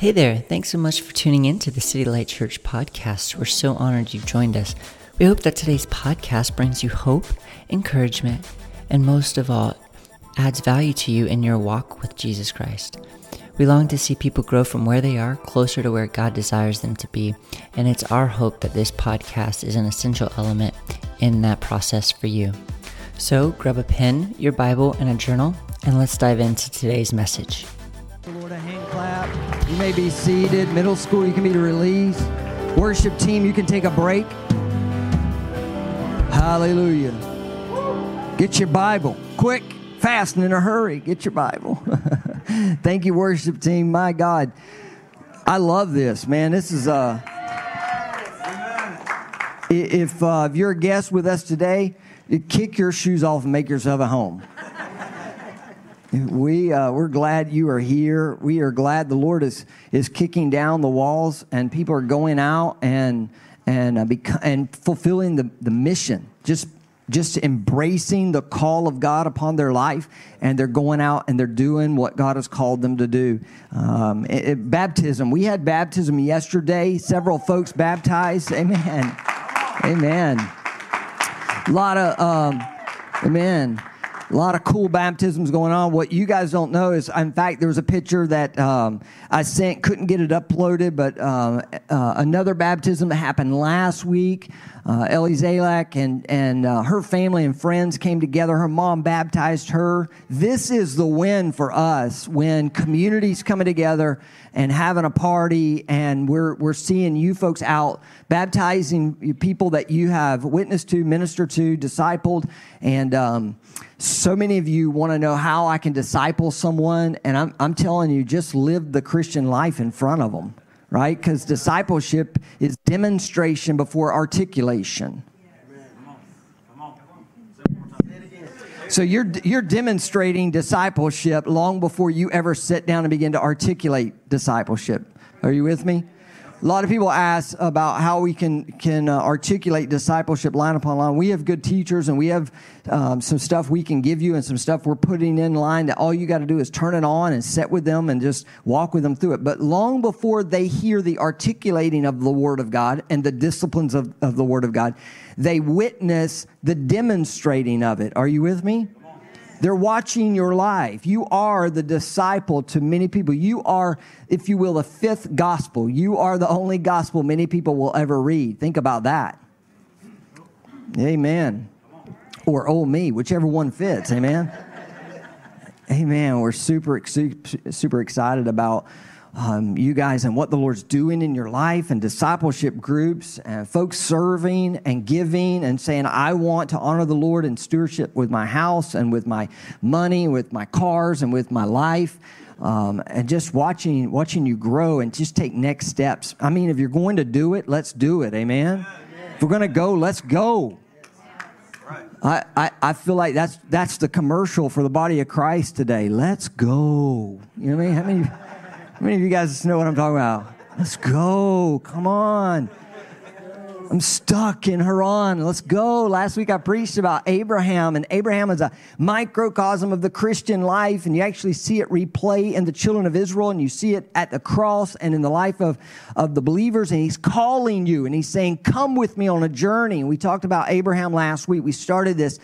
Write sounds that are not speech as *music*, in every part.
Hey there, thanks so much for tuning in to the City Light Church podcast. We're so honored you've joined us. We hope that today's podcast brings you hope, encouragement, and most of all, adds value to you in your walk with Jesus Christ. We long to see people grow from where they are closer to where God desires them to be, and it's our hope that this podcast is an essential element in that process for you. So grab a pen, your Bible, and a journal, and let's dive into today's message. May be seated. Middle school, you can be released. Worship team, you can take a break. Hallelujah. Get your Bible. Quick, fast, and in a hurry. Get your Bible. *laughs* Thank you, worship team. My God. I love this, man. This is uh if uh, if you're a guest with us today, kick your shoes off and make yourself at home. We uh, we're glad you are here. We are glad the Lord is is kicking down the walls and people are going out and and uh, and fulfilling the, the mission. Just just embracing the call of God upon their life, and they're going out and they're doing what God has called them to do. Um, it, it, baptism. We had baptism yesterday. Several folks baptized. Amen. Amen. A lot of um, amen a lot of cool baptisms going on. What you guys don't know is, in fact, there was a picture that um, I sent, couldn't get it uploaded, but uh, uh, another baptism that happened last week. Uh, Ellie Zalak and, and uh, her family and friends came together. Her mom baptized her. This is the win for us when communities coming together and having a party, and we're, we're seeing you folks out baptizing people that you have witnessed to, ministered to, discipled, and um, so many of you want to know how I can disciple someone, and I'm, I'm telling you, just live the Christian life in front of them, right? Because discipleship is demonstration before articulation. So you're you're demonstrating discipleship long before you ever sit down and begin to articulate discipleship. Are you with me? A lot of people ask about how we can can uh, articulate discipleship line upon line. We have good teachers, and we have um, some stuff we can give you, and some stuff we're putting in line. That all you got to do is turn it on and sit with them, and just walk with them through it. But long before they hear the articulating of the Word of God and the disciplines of, of the Word of God, they witness the demonstrating of it. Are you with me? They're watching your life. You are the disciple to many people. You are, if you will, the fifth gospel. You are the only gospel many people will ever read. Think about that. Amen. Or oh me, whichever one fits. Amen. Amen. We're super super excited about um, you guys and what the Lord's doing in your life and discipleship groups and folks serving and giving and saying, I want to honor the Lord in stewardship with my house and with my money, with my cars and with my life. Um, and just watching watching you grow and just take next steps. I mean, if you're going to do it, let's do it. Amen. If we're going to go, let's go. I, I, I feel like that's that's the commercial for the body of Christ today. Let's go. You know what I mean? How many how many of you guys know what I'm talking about? Let's go. Come on. I'm stuck in Haran. Let's go. Last week I preached about Abraham, and Abraham is a microcosm of the Christian life, and you actually see it replay in the children of Israel, and you see it at the cross and in the life of, of the believers, and he's calling you, and he's saying, Come with me on a journey. We talked about Abraham last week. We started this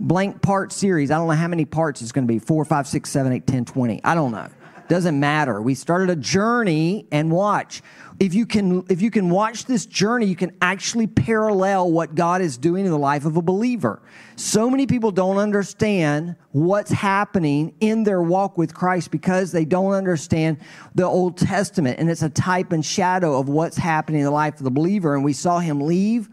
blank part series. I don't know how many parts it's going to be four, five, six, seven, eight, ten, twenty. I don't know. Doesn't matter. We started a journey and watch. If you can if you can watch this journey, you can actually parallel what God is doing in the life of a believer. So many people don't understand what's happening in their walk with Christ because they don't understand the Old Testament and it's a type and shadow of what's happening in the life of the believer and we saw him leave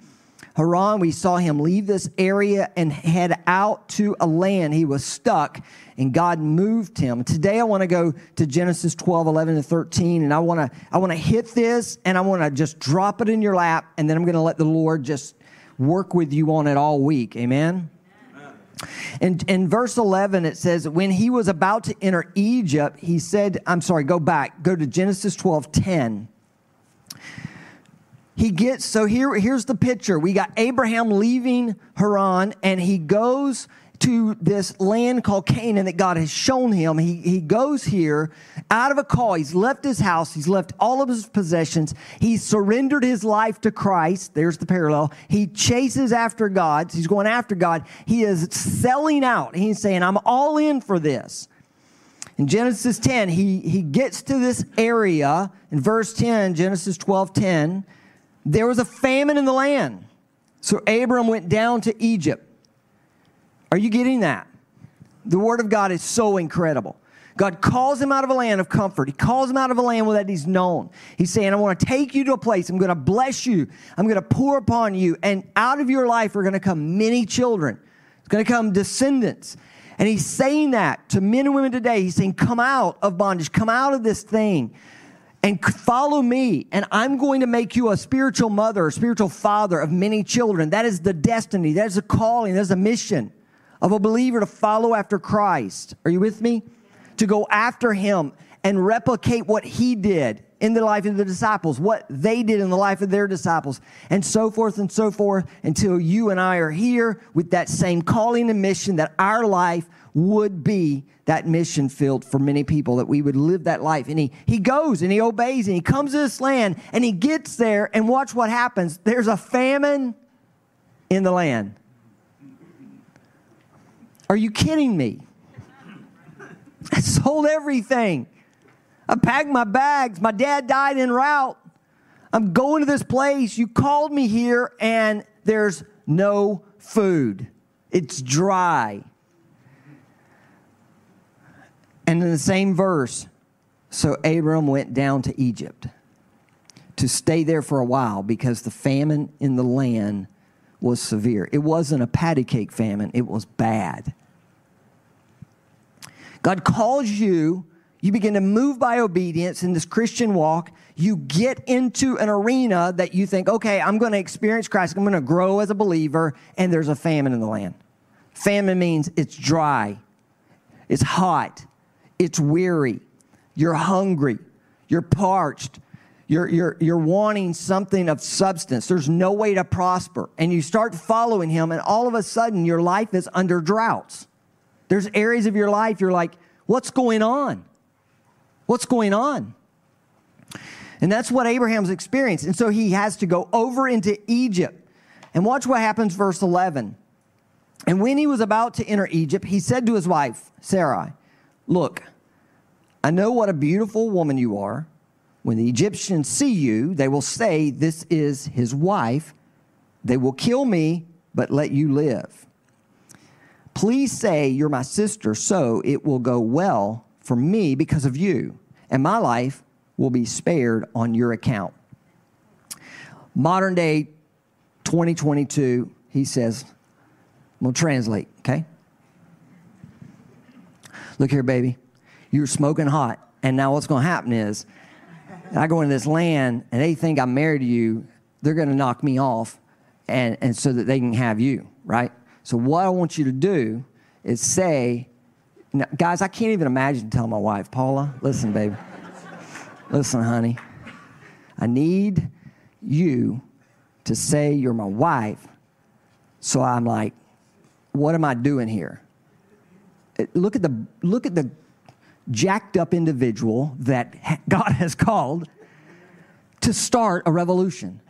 Haran, we saw him leave this area and head out to a land. He was stuck and God moved him. Today I want to go to Genesis 12, 11 to 13 and I want to I want to hit this and I want to just drop it in your lap and then I'm going to let the Lord just work with you on it all week. Amen. And in verse 11, it says, When he was about to enter Egypt, he said, I'm sorry, go back, go to Genesis 12, 10 he gets so here here's the picture we got abraham leaving haran and he goes to this land called Canaan that God has shown him. He, he goes here out of a call. He's left his house, he's left all of his possessions, he's surrendered his life to Christ. There's the parallel. He chases after God, he's going after God. He is selling out. He's saying, I'm all in for this. In Genesis 10, he, he gets to this area. In verse 10, Genesis 12 10, there was a famine in the land. So Abram went down to Egypt. Are you getting that? The Word of God is so incredible. God calls him out of a land of comfort. He calls him out of a land where that he's known. He's saying, I want to take you to a place. I'm going to bless you. I'm going to pour upon you. And out of your life are going to come many children. It's going to come descendants. And he's saying that to men and women today. He's saying, Come out of bondage, come out of this thing and follow me. And I'm going to make you a spiritual mother, a spiritual father of many children. That is the destiny, that is a calling, that is a mission of a believer to follow after Christ. Are you with me? To go after him and replicate what he did in the life of the disciples, what they did in the life of their disciples, and so forth and so forth until you and I are here with that same calling and mission that our life would be that mission field for many people, that we would live that life. And he, he goes and he obeys and he comes to this land and he gets there and watch what happens. There's a famine in the land. Are you kidding me? I sold everything. I packed my bags. My dad died en route. I'm going to this place. You called me here, and there's no food. It's dry. And in the same verse, so Abram went down to Egypt to stay there for a while because the famine in the land was severe. It wasn't a patty cake famine, it was bad. God calls you, you begin to move by obedience in this Christian walk. You get into an arena that you think, okay, I'm going to experience Christ, I'm going to grow as a believer, and there's a famine in the land. Famine means it's dry, it's hot, it's weary, you're hungry, you're parched, you're, you're, you're wanting something of substance. There's no way to prosper. And you start following him, and all of a sudden, your life is under droughts. There's areas of your life you're like, what's going on? What's going on? And that's what Abraham's experienced. And so he has to go over into Egypt. And watch what happens, verse 11. And when he was about to enter Egypt, he said to his wife, Sarai, Look, I know what a beautiful woman you are. When the Egyptians see you, they will say, This is his wife. They will kill me, but let you live. Please say you're my sister, so it will go well for me because of you, and my life will be spared on your account. Modern day 2022, he says, I'm to translate, okay? Look here, baby. You're smoking hot. And now what's to happen is I go into this land and they think I'm married to you. They're to knock me off and, and so that they can have you, right? So, what I want you to do is say, now, guys, I can't even imagine telling my wife, Paula, listen, baby, listen, honey, I need you to say you're my wife. So I'm like, what am I doing here? Uh, look at the look at the jacked up individual that God has called to start a revolution.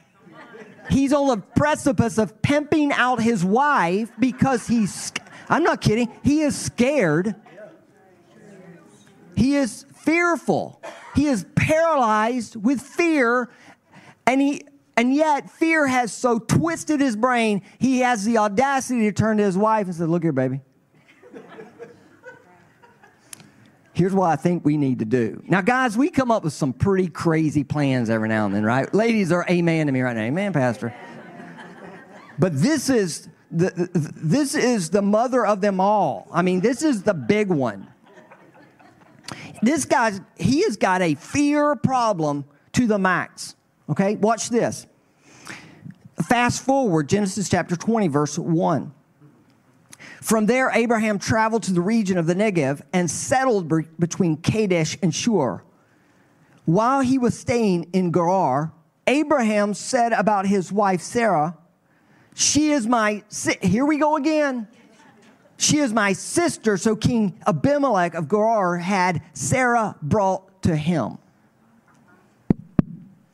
He's on the precipice of pimping out his wife because he's, I'm not kidding, he is scared. He is fearful. He is paralyzed with fear. And he, and yet, fear has so twisted his brain, he has the audacity to turn to his wife and say, Look here, baby. Here's what I think we need to do. Now, guys, we come up with some pretty crazy plans every now and then, right? Ladies are amen to me right now. Amen, Pastor. But this is the, this is the mother of them all. I mean, this is the big one. This guy, he has got a fear problem to the max. Okay, watch this. Fast forward, Genesis chapter 20, verse 1. From there, Abraham traveled to the region of the Negev and settled be- between Kadesh and Shur. While he was staying in Gerar, Abraham said about his wife Sarah, She is my, here we go again. She is my sister. So King Abimelech of Gerar had Sarah brought to him.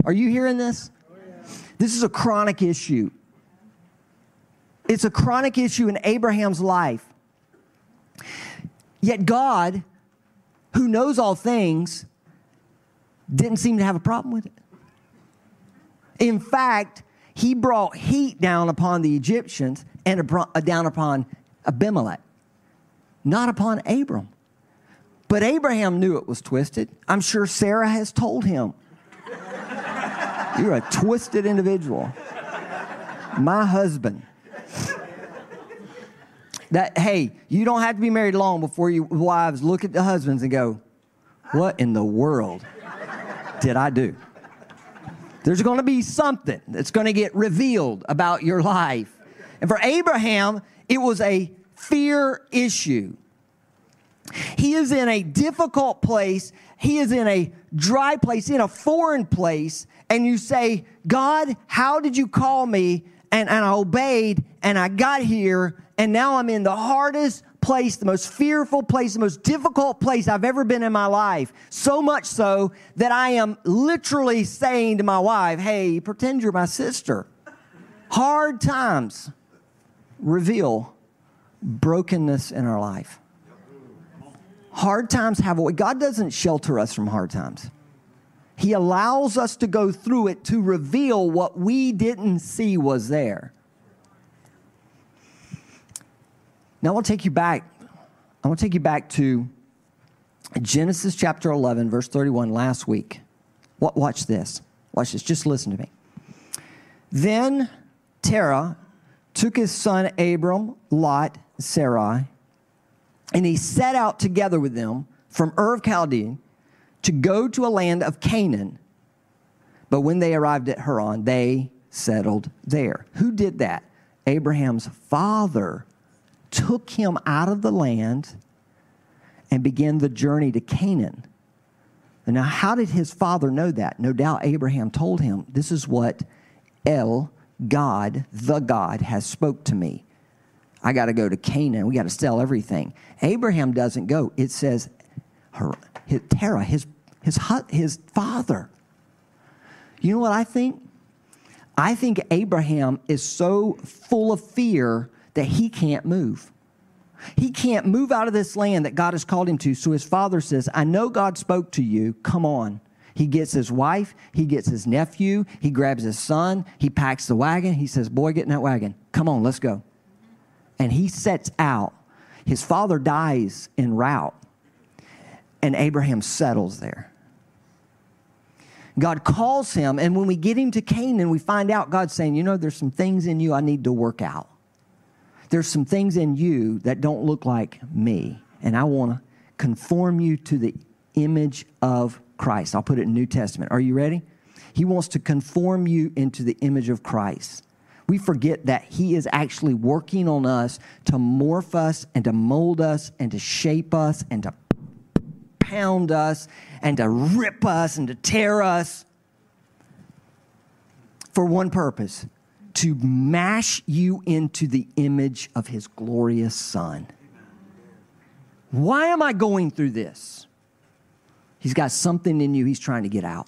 Are you hearing this? This is a chronic issue. It's a chronic issue in Abraham's life. Yet God, who knows all things, didn't seem to have a problem with it. In fact, he brought heat down upon the Egyptians and down upon Abimelech, not upon Abram. But Abraham knew it was twisted. I'm sure Sarah has told him. You're a twisted individual. My husband. That, hey, you don't have to be married long before you wives look at the husbands and go, What in the world did I do? There's going to be something that's going to get revealed about your life. And for Abraham, it was a fear issue. He is in a difficult place. He is in a dry place, in a foreign place. And you say, God, how did you call me? And, and I obeyed and I got here. And now I'm in the hardest place, the most fearful place, the most difficult place I've ever been in my life. So much so that I am literally saying to my wife, Hey, pretend you're my sister. Hard times reveal brokenness in our life. Hard times have a way. God doesn't shelter us from hard times. He allows us to go through it to reveal what we didn't see was there. Now I want to take you back. I want to take you back to Genesis chapter 11, verse 31, last week. Watch this. Watch this. Just listen to me. Then Terah took his son Abram, Lot, Sarai, and he set out together with them from Ur of Chaldean to go to a land of Canaan. But when they arrived at Haran, they settled there. Who did that? Abraham's father took him out of the land and began the journey to Canaan. Now, how did his father know that? No doubt Abraham told him, This is what El, God, the God, has spoke to me. I got to go to Canaan. We got to sell everything. Abraham doesn't go. It says, her, his, Terah, his, his, his father. You know what I think? I think Abraham is so full of fear that he can't move. He can't move out of this land that God has called him to. So his father says, I know God spoke to you. Come on. He gets his wife, he gets his nephew, he grabs his son, he packs the wagon. He says, Boy, get in that wagon. Come on, let's go. And he sets out. His father dies en route, and Abraham settles there. God calls him, and when we get him to Canaan, we find out God's saying, You know, there's some things in you I need to work out there's some things in you that don't look like me, and I want to conform you to the image of Christ. I'll put it in New Testament. Are you ready? He wants to conform you into the image of Christ. We forget that He is actually working on us to morph us and to mold us and to shape us and to pound us and to rip us and to tear us for one purpose to mash you into the image of his glorious son. Why am I going through this? He's got something in you he's trying to get out.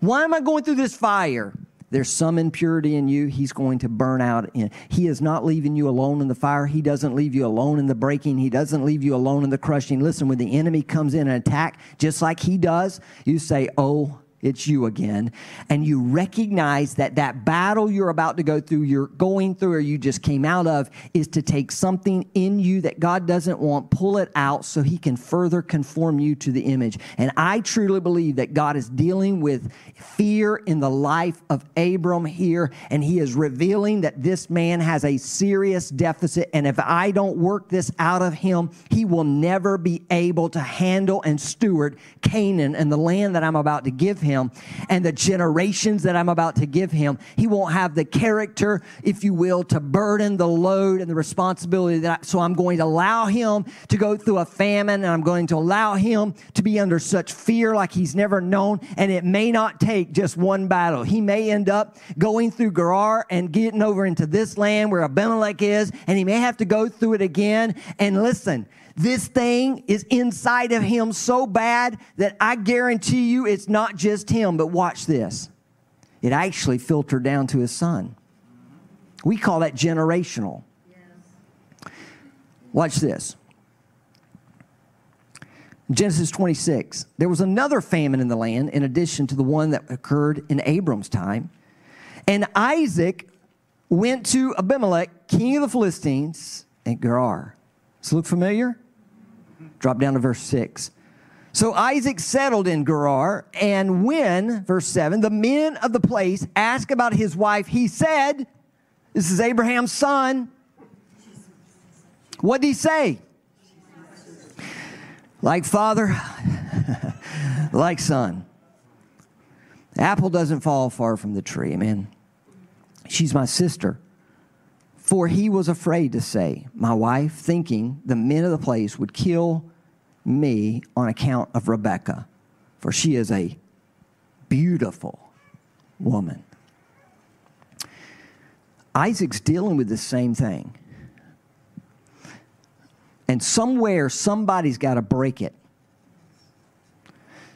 Why am I going through this fire? There's some impurity in you he's going to burn out in. He is not leaving you alone in the fire. He doesn't leave you alone in the breaking. He doesn't leave you alone in the crushing. Listen, when the enemy comes in and attack, just like he does, you say, Oh, it's you again. And you recognize that that battle you're about to go through you're going through or you just came out of is to take something in you that god doesn't want pull it out so he can further conform you to the image. And i truly believe that god is dealing with fear in the life of abram here and he is revealing that this man has a serious deficit. And if i don't work this out of him he will never be able to handle and steward canaan and the land that i'm about to give him him and the generations that I'm about to give him. He won't have the character, if you will, to burden the load and the responsibility that I, so I'm going to allow him to go through a famine and I'm going to allow him to be under such fear like he's never known. And it may not take just one battle. He may end up going through Gerar and getting over into this land where Abimelech is, and he may have to go through it again. And listen, this thing is inside of him so bad that I guarantee you it's not just him, but watch this. It actually filtered down to his son. We call that generational. Watch this. Genesis 26. There was another famine in the land in addition to the one that occurred in Abram's time. And Isaac went to Abimelech, king of the Philistines, at Gerar. Does it look familiar? Drop down to verse 6. So Isaac settled in Gerar, and when, verse 7, the men of the place asked about his wife, he said, This is Abraham's son. What did he say? Like father, *laughs* like son. Apple doesn't fall far from the tree, amen. She's my sister. For he was afraid to say, My wife, thinking the men of the place would kill me on account of Rebekah, for she is a beautiful woman. Isaac's dealing with the same thing. And somewhere, somebody's got to break it.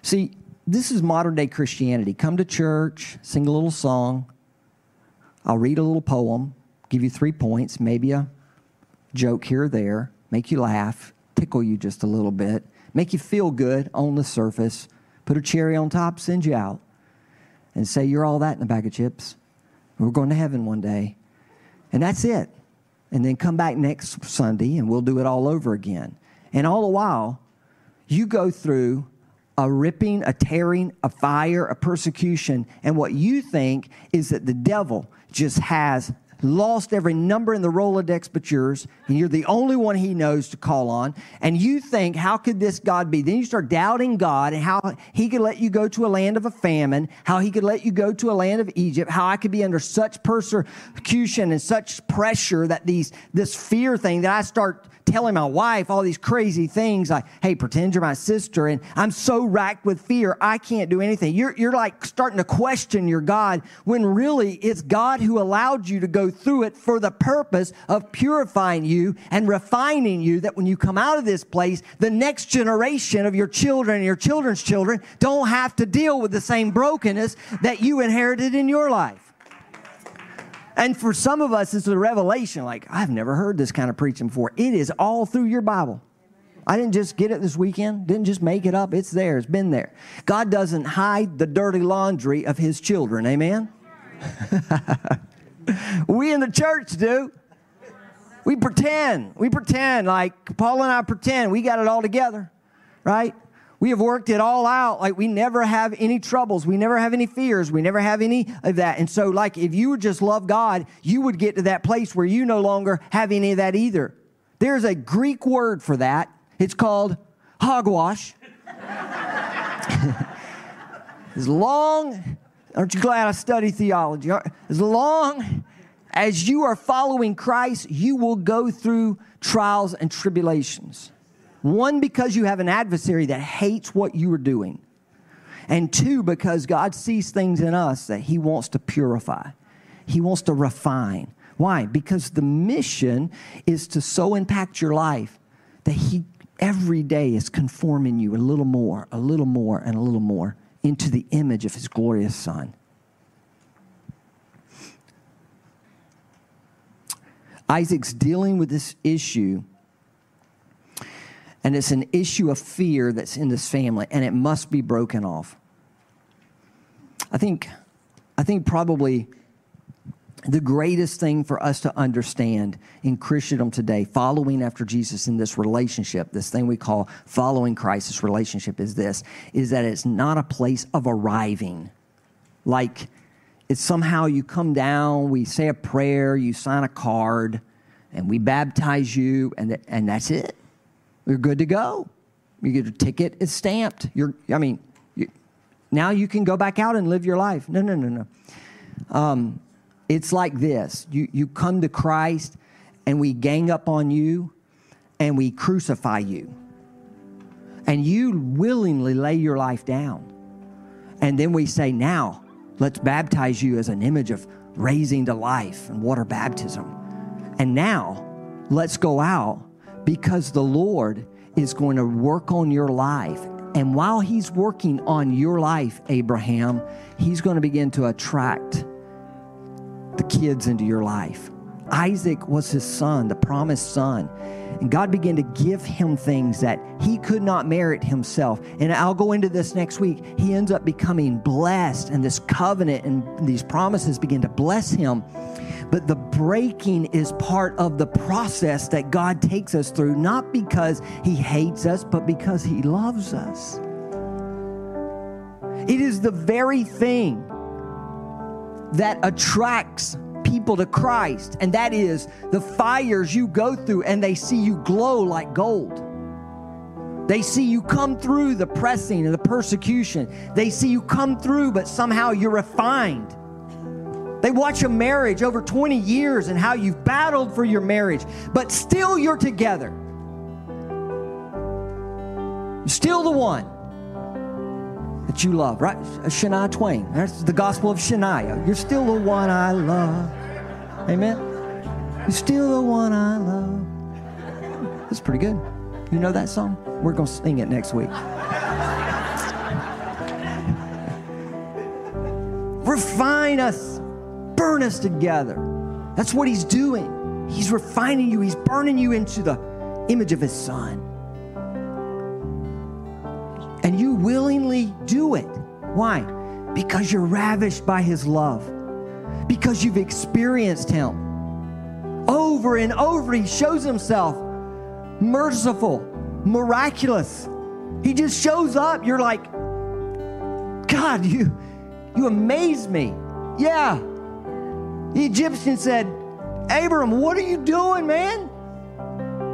See, this is modern day Christianity. Come to church, sing a little song. I'll read a little poem give you three points, maybe a joke here or there, make you laugh, tickle you just a little bit, make you feel good on the surface, put a cherry on top, send you out, and say you're all that in a bag of chips. We're going to heaven one day. And that's it. And then come back next Sunday and we'll do it all over again. And all the while, you go through a ripping, a tearing, a fire, a persecution, and what you think is that the devil just has lost every number in the Rolodex but yours, and you're the only one he knows to call on, and you think, how could this God be? Then you start doubting God and how he could let you go to a land of a famine, how he could let you go to a land of Egypt, how I could be under such persecution and such pressure that these this fear thing that I start telling my wife all these crazy things like, hey, pretend you're my sister. And I'm so racked with fear, I can't do anything. You're, you're like starting to question your God when really it's God who allowed you to go through it for the purpose of purifying you and refining you that when you come out of this place, the next generation of your children and your children's children don't have to deal with the same brokenness that you inherited in your life. And for some of us, it's a revelation like, I've never heard this kind of preaching before. It is all through your Bible. I didn't just get it this weekend, didn't just make it up. It's there, it's been there. God doesn't hide the dirty laundry of his children. Amen? *laughs* we in the church do. We pretend. We pretend like Paula and I pretend we got it all together, right? We have worked it all out. Like we never have any troubles. We never have any fears. We never have any of that. And so, like, if you would just love God, you would get to that place where you no longer have any of that either. There's a Greek word for that. It's called hogwash. *laughs* as long, aren't you glad I study theology? As long as you are following Christ, you will go through trials and tribulations. One, because you have an adversary that hates what you are doing. And two, because God sees things in us that He wants to purify, He wants to refine. Why? Because the mission is to so impact your life that He every day is conforming you a little more, a little more, and a little more into the image of His glorious Son. Isaac's dealing with this issue and it's an issue of fear that's in this family, and it must be broken off. I think, I think probably the greatest thing for us to understand in Christendom today, following after Jesus in this relationship, this thing we call following Christ, this relationship is this, is that it's not a place of arriving. Like it's somehow you come down, we say a prayer, you sign a card, and we baptize you, and, and that's it. You're good to go. You get a ticket, it's stamped. You're, I mean, you, now you can go back out and live your life. No, no, no, no. Um, it's like this you, you come to Christ, and we gang up on you, and we crucify you. And you willingly lay your life down. And then we say, now let's baptize you as an image of raising to life and water baptism. And now let's go out because the Lord is going to work on your life. And while He's working on your life, Abraham, He's going to begin to attract the kids into your life. Isaac was his son, the promised son. And God began to give him things that he could not merit himself. And I'll go into this next week. He ends up becoming blessed, and this covenant and these promises begin to bless him. But the breaking is part of the process that God takes us through, not because he hates us, but because he loves us. It is the very thing that attracts people to Christ, and that is the fires you go through and they see you glow like gold. They see you come through the pressing and the persecution. They see you come through, but somehow you're refined. They watch a marriage over 20 years and how you've battled for your marriage, but still you're together. You're Still the one that you love, right? Uh, Shania Twain. That's the gospel of Shania. You're still the one I love. Amen. You're still the one I love. That's pretty good. You know that song? We're going to sing it next week. *laughs* Refine us, us together. That's what he's doing. He's refining you, he's burning you into the image of his son and you willingly do it. Why? Because you're ravished by his love, because you've experienced him. Over and over, he shows himself merciful, miraculous. He just shows up. You're like, God, you, you amaze me. Yeah. The Egyptian said, Abram, what are you doing, man?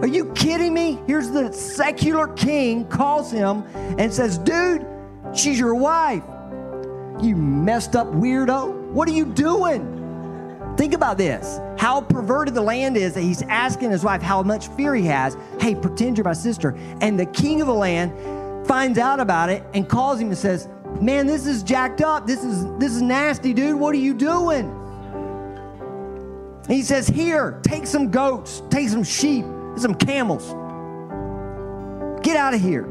Are you kidding me? Here's the secular king calls him and says, Dude, she's your wife. You messed up weirdo. What are you doing? Think about this how perverted the land is that he's asking his wife how much fear he has. Hey, pretend you're my sister. And the king of the land finds out about it and calls him and says, Man, this is jacked up. This is this is nasty, dude. What are you doing? He says, Here, take some goats, take some sheep, some camels. Get out of here.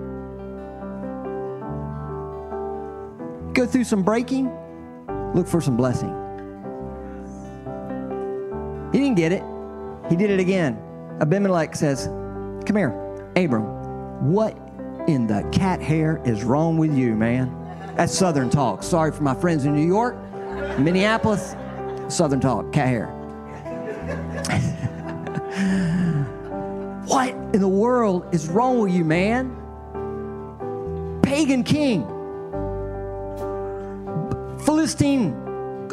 Go through some breaking, look for some blessing. He didn't get it. He did it again. Abimelech says, Come here, Abram, what in the cat hair is wrong with you, man? That's Southern talk. Sorry for my friends in New York, Minneapolis, Southern talk, cat hair. *laughs* What in the world is wrong with you, man? Pagan king. Philistine.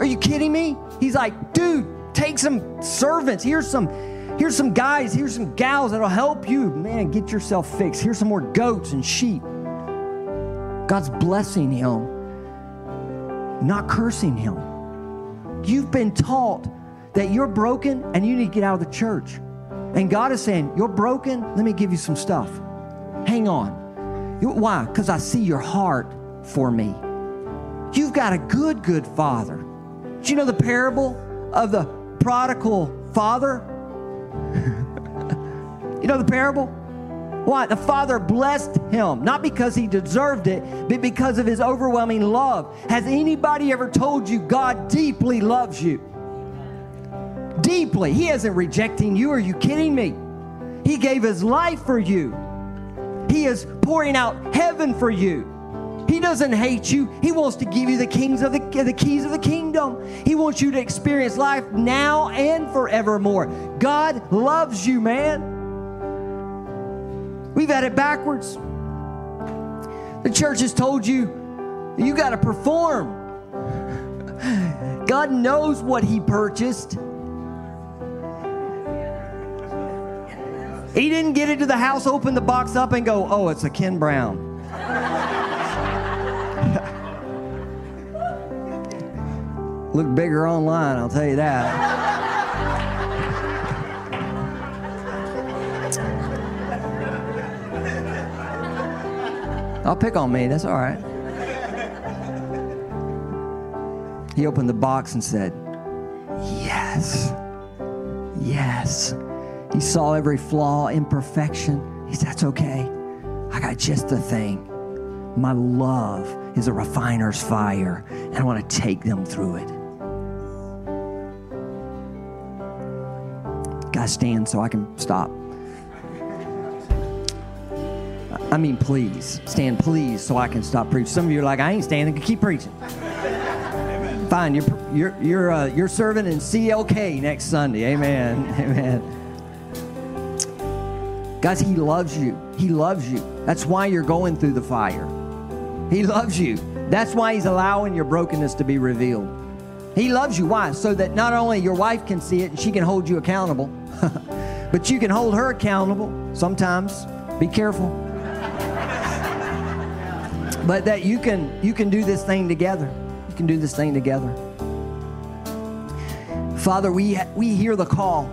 Are you kidding me? He's like, dude, take some servants. Here's some here's some guys, here's some gals that'll help you. Man, get yourself fixed. Here's some more goats and sheep. God's blessing him, not cursing him. You've been taught that you're broken and you need to get out of the church. And God is saying, You're broken. Let me give you some stuff. Hang on. Why? Because I see your heart for me. You've got a good, good father. Do you know the parable of the prodigal father? *laughs* you know the parable? Why? The father blessed him, not because he deserved it, but because of his overwhelming love. Has anybody ever told you God deeply loves you? Deeply. He isn't rejecting you. Are you kidding me? He gave his life for you. He is pouring out heaven for you. He doesn't hate you. He wants to give you the kings of the, the keys of the kingdom. He wants you to experience life now and forevermore. God loves you, man. We've had it backwards. The church has told you you got to perform. *laughs* God knows what he purchased. He didn't get into the house, open the box up, and go, oh, it's a Ken Brown. *laughs* Look bigger online, I'll tell you that. I'll pick on me, that's all right. He opened the box and said, Yes. Yes. He saw every flaw, imperfection. He said, That's okay. I got just the thing. My love is a refiner's fire, and I want to take them through it. Guys, stand so I can stop. I mean, please stand, please, so I can stop preaching. Some of you are like, I ain't standing. Keep preaching. Fine, you're you're you're uh, you're serving in CLK next Sunday. Amen. Amen. Guys, He loves you. He loves you. That's why you're going through the fire. He loves you. That's why He's allowing your brokenness to be revealed. He loves you. Why? So that not only your wife can see it and she can hold you accountable, *laughs* but you can hold her accountable sometimes. Be careful *laughs* but that you can you can do this thing together you can do this thing together father we we hear the call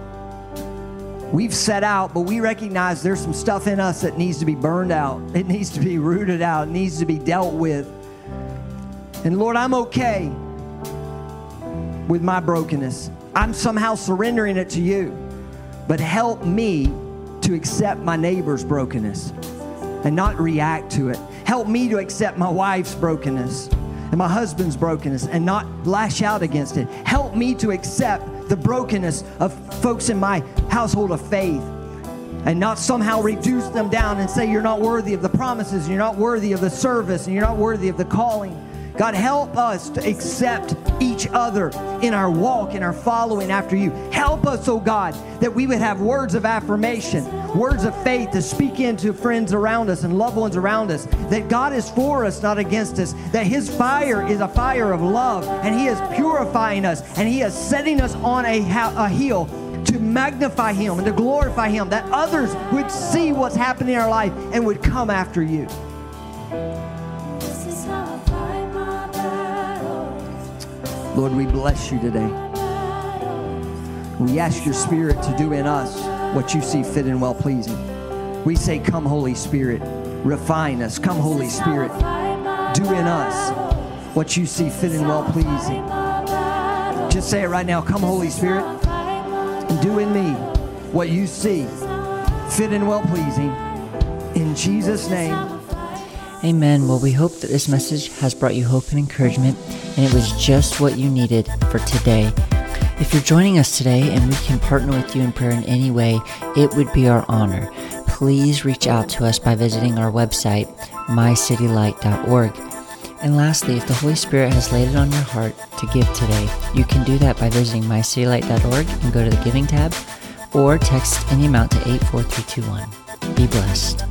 we've set out but we recognize there's some stuff in us that needs to be burned out. It needs to be rooted out. It needs to be dealt with. And lord i'm okay with my brokenness. I'm somehow surrendering it to you. But help me to accept my neighbor's brokenness and not react to it. Help me to accept my wife's brokenness and my husband's brokenness and not lash out against it. Help me to accept the brokenness of folks in my household of faith and not somehow reduce them down and say you're not worthy of the promises, you're not worthy of the service, and you're not worthy of the calling. God, help us to accept each other in our walk, in our following after you. Help us, oh God, that we would have words of affirmation, words of faith to speak into friends around us and loved ones around us, that God is for us, not against us, that His fire is a fire of love, and He is purifying us, and He is setting us on a, a to magnify Him and to glorify Him, that others would see what's happening in our life and would come after you. Lord, we bless you today. We ask your Spirit to do in us what you see fit and well pleasing. We say, Come, Holy Spirit, refine us. Come, Holy Spirit, do in us what you see fit and well pleasing. Just say it right now. Come, Holy Spirit, and do in me what you see fit and well pleasing. In Jesus' name. Amen. Well, we hope that this message has brought you hope and encouragement and it was just what you needed for today. If you're joining us today and we can partner with you in prayer in any way, it would be our honor. Please reach out to us by visiting our website, mycitylight.org. And lastly, if the Holy Spirit has laid it on your heart to give today, you can do that by visiting mycitylight.org and go to the giving tab or text any amount to 84321. Be blessed.